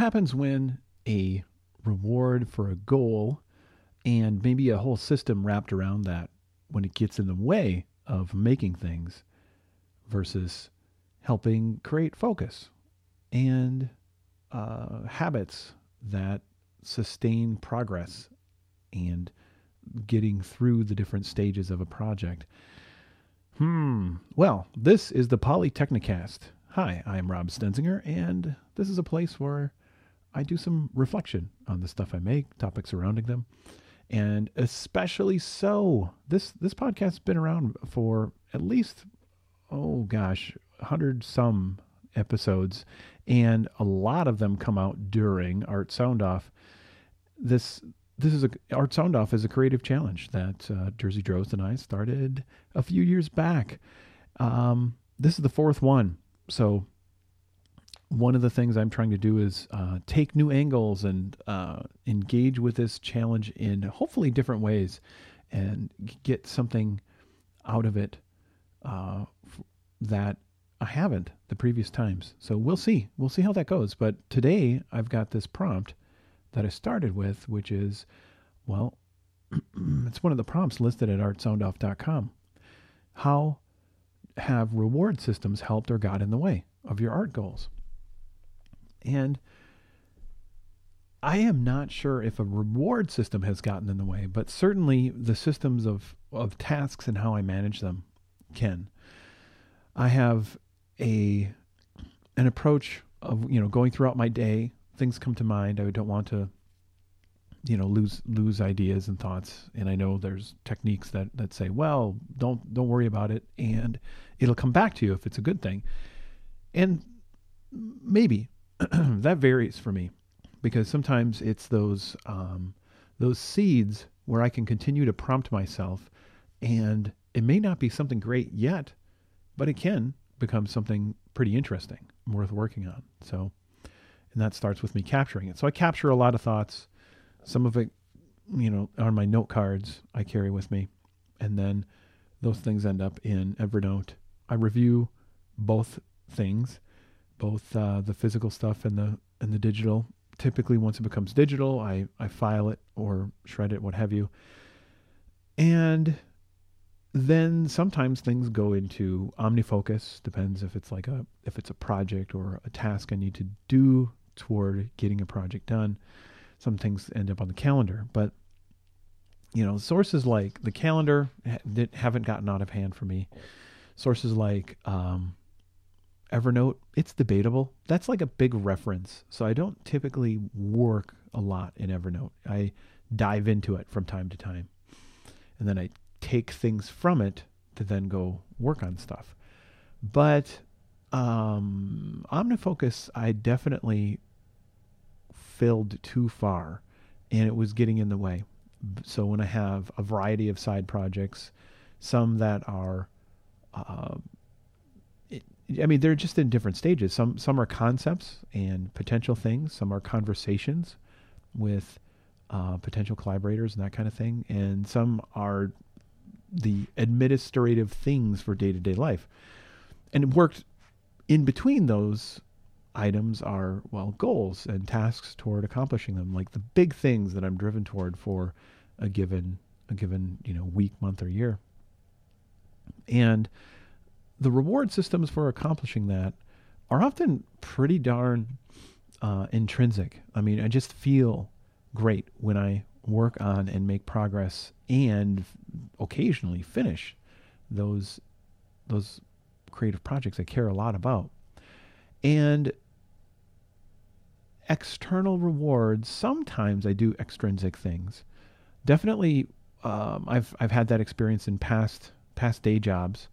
happens when a reward for a goal and maybe a whole system wrapped around that when it gets in the way of making things versus helping create focus and uh, habits that sustain progress and getting through the different stages of a project. Hmm. Well, this is the Polytechnicast. Hi, I'm Rob Stenzinger, and this is a place where I do some reflection on the stuff I make, topics surrounding them, and especially so this this podcast's been around for at least oh gosh, hundred some episodes, and a lot of them come out during Art Sound Off. This this is a Art Sound Off is a creative challenge that uh, Jersey Drost and I started a few years back. Um, this is the fourth one, so one of the things I'm trying to do is uh, take new angles and uh, engage with this challenge in hopefully different ways, and get something out of it uh, that I haven't the previous times. So we'll see. We'll see how that goes. But today I've got this prompt that I started with, which is, well, it's one of the prompts listed at artsoundoff.com. How have reward systems helped or got in the way of your art goals? And I am not sure if a reward system has gotten in the way, but certainly the systems of, of tasks and how I manage them can. I have a an approach of you know going throughout my day. Things come to mind. I don't want to you know lose lose ideas and thoughts. And I know there's techniques that that say, well, don't don't worry about it, and it'll come back to you if it's a good thing. And maybe that varies for me because sometimes it's those um, those seeds where I can continue to prompt myself, and it may not be something great yet, but it can become something pretty interesting, worth working on. So, and that starts with me capturing it. So I capture a lot of thoughts. Some of it, you know, on my note cards I carry with me, and then those things end up in Evernote. I review both things, both uh, the physical stuff and the and the digital. Typically, once it becomes digital, I I file it or shred it, what have you. And then sometimes things go into omnifocus depends if it's like a if it's a project or a task i need to do toward getting a project done some things end up on the calendar but you know sources like the calendar that haven't gotten out of hand for me sources like um, evernote it's debatable that's like a big reference so i don't typically work a lot in evernote i dive into it from time to time and then i take things from it to then go work on stuff. But um, OmniFocus, I definitely filled too far and it was getting in the way. So when I have a variety of side projects, some that are, uh, I mean, they're just in different stages. Some some are concepts and potential things. Some are conversations with uh, potential collaborators and that kind of thing. And some are the administrative things for day to day life. And it worked in between those items are, well, goals and tasks toward accomplishing them, like the big things that I'm driven toward for a given a given, you know, week, month, or year. And the reward systems for accomplishing that are often pretty darn uh, intrinsic. I mean, I just feel great when I work on and make progress and occasionally finish those those creative projects I care a lot about. And external rewards, sometimes I do extrinsic things. Definitely um, I've I've had that experience in past past day jobs.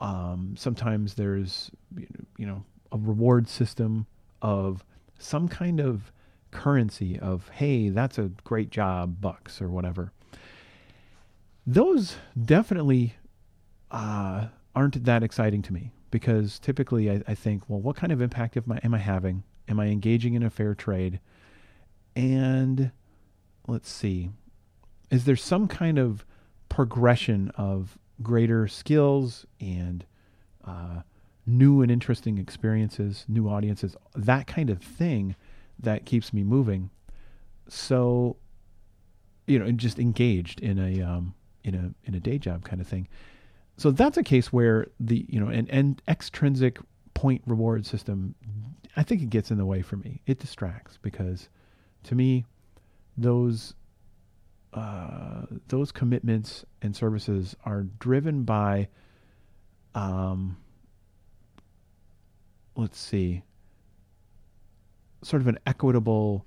Um, sometimes there's you know a reward system of some kind of currency of hey that's a great job bucks or whatever. Those definitely uh, aren't that exciting to me because typically I, I, think well what kind of impact am I, am I having? Am i engaging in a fair trade? And let's see. Is there some kind of progression of greater skills and uh, new and interesting experiences new audiences that kind of thing that keeps me moving. So, you know, just engaged in a um, in a in a day job kind of thing. So that's a case where the you know an, an extrinsic point reward system, I think it gets in the way for me. It distracts because, to me, those uh, those commitments and services are driven by, um, let's see, sort of an equitable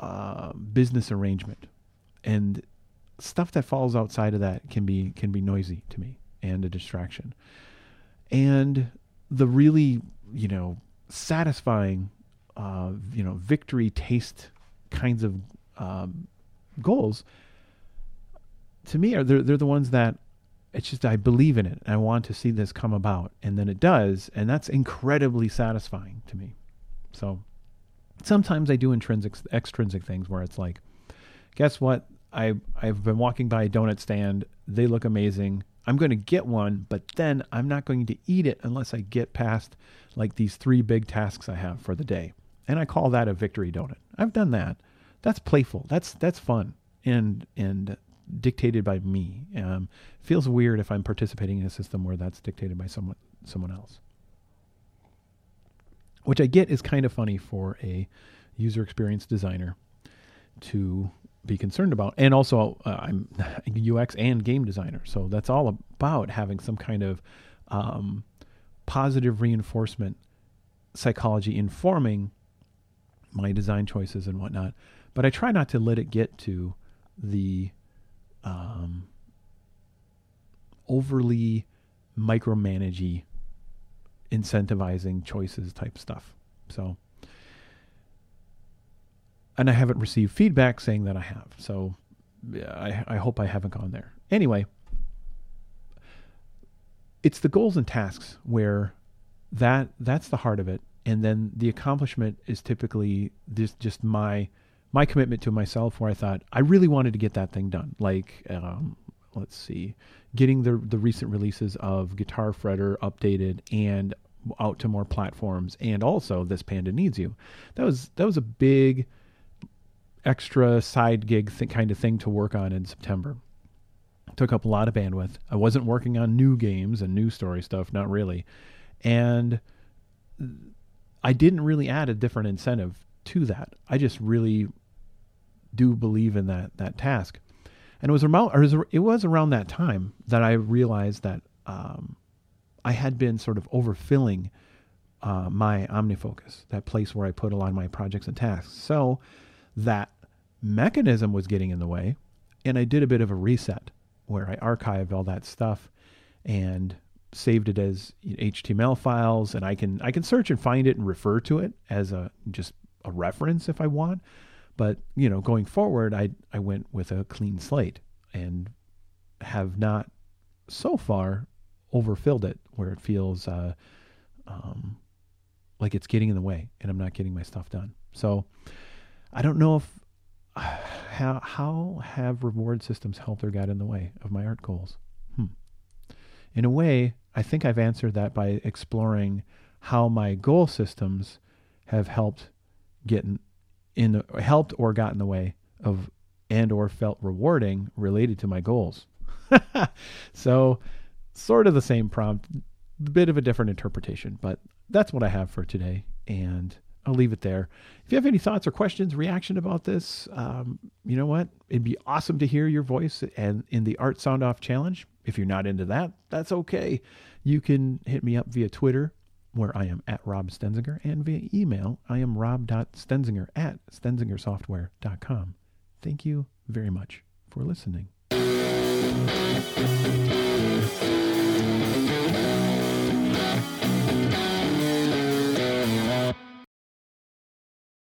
uh, business arrangement, and stuff that falls outside of that can be can be noisy to me and a distraction. And the really, you know, satisfying, uh, you know, victory taste kinds of um, goals, to me, are they're, they're the ones that it's just I believe in it. and I want to see this come about, and then it does, and that's incredibly satisfying to me. So sometimes I do intrinsic, extrinsic things where it's like, guess what? I I've been walking by a donut stand. They look amazing. I'm going to get one, but then I'm not going to eat it unless I get past like these three big tasks I have for the day. And I call that a victory donut. I've done that. That's playful. That's that's fun and and dictated by me. Um, feels weird if I'm participating in a system where that's dictated by someone someone else. Which I get is kind of funny for a user experience designer to be concerned about. And also, uh, I'm a UX and game designer, so that's all about having some kind of um, positive reinforcement psychology informing my design choices and whatnot. But I try not to let it get to the um, overly micromanagey, incentivizing choices type stuff. So and I haven't received feedback saying that I have. So I, I hope I haven't gone there. Anyway, it's the goals and tasks where that that's the heart of it, and then the accomplishment is typically just just my my commitment to myself, where I thought I really wanted to get that thing done. Like, um, let's see, getting the the recent releases of Guitar Fretter updated and out to more platforms, and also this Panda needs you. That was that was a big extra side gig th- kind of thing to work on in September. Took up a lot of bandwidth. I wasn't working on new games and new story stuff, not really. And I didn't really add a different incentive to that. I just really do believe in that that task. And it was around it was around that time that I realized that um, I had been sort of overfilling uh, my OmniFocus, that place where I put a lot of my projects and tasks. So that mechanism was getting in the way. And I did a bit of a reset where I archived all that stuff and saved it as HTML files and I can I can search and find it and refer to it as a just a reference if I want. But, you know, going forward I I went with a clean slate and have not so far overfilled it where it feels uh, um, like it's getting in the way and I'm not getting my stuff done. So I don't know if how how have reward systems helped or got in the way of my art goals? Hmm. In a way, I think I've answered that by exploring how my goal systems have helped get in the, helped or got in the way of and or felt rewarding related to my goals. so, sort of the same prompt, a bit of a different interpretation, but that's what I have for today and I'll leave it there. If you have any thoughts or questions, reaction about this, um, you know what? It'd be awesome to hear your voice and in the Art Sound Off Challenge. If you're not into that, that's okay. You can hit me up via Twitter, where I am at Rob Stenzinger, and via email, I am rob.stenzinger at stenzingersoftware.com. Thank you very much for listening.